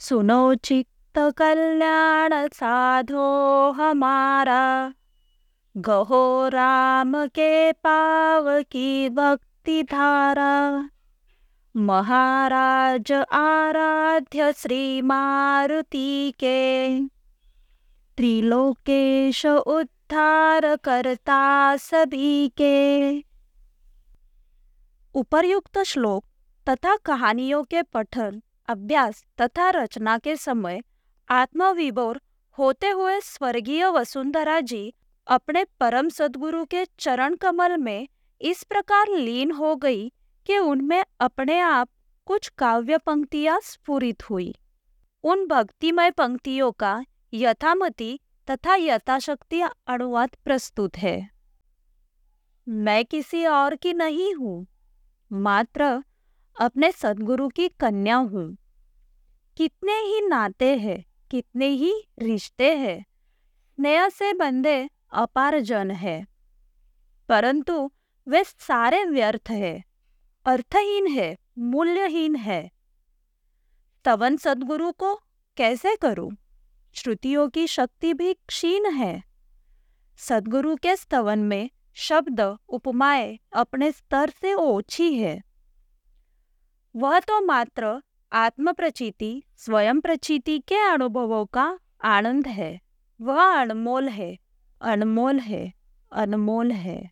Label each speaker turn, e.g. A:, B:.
A: सुनो चित्त कल्याण साधो हमारा। गहो राम के पाव की भक्ति धारा। महाराज आराध्य श्री मारुति के। त्रिलोकेश उद्धार करता सभी के। उपर्युक्त श्लोक तथा कहानियों के पठन अभ्यास तथा रचना के समय आत्मविभोर होते हुए स्वर्गीय वसुंधरा जी अपने परम सदगुरु के चरण कमल में इस प्रकार लीन हो गई कि उनमें अपने आप कुछ काव्य पंक्तियाँ स्फुरित हुई। उन भक्तिमय पंक्तियों का यथामति तथा यथाशक्ति अनुवाद प्रस्तुत है। मैं किसी और की नहीं हूँ, मात्र अपने सदगुरु की कन्या हूँ। कितने ही नाते हैं, कितने ही रिश्ते हैं, नया से बंदे अपार जन है। परंतु वे सारे व्यर्थ है, अर्थहीन है, मूल्यहीन है। तवन सदगुरु को कैसे करूँ? श्रुतियों की शक्ति भी क्षीण है। सदगुरु के स्तवन में शब्द, उपमाएँ अपने स्तर से ओछी है। वह तो मात्र आत्म प्रचिति स्वयं प्रचिति के अनुभवों का आनंद है। वह अनमोल है अनमोल है अनमोल है।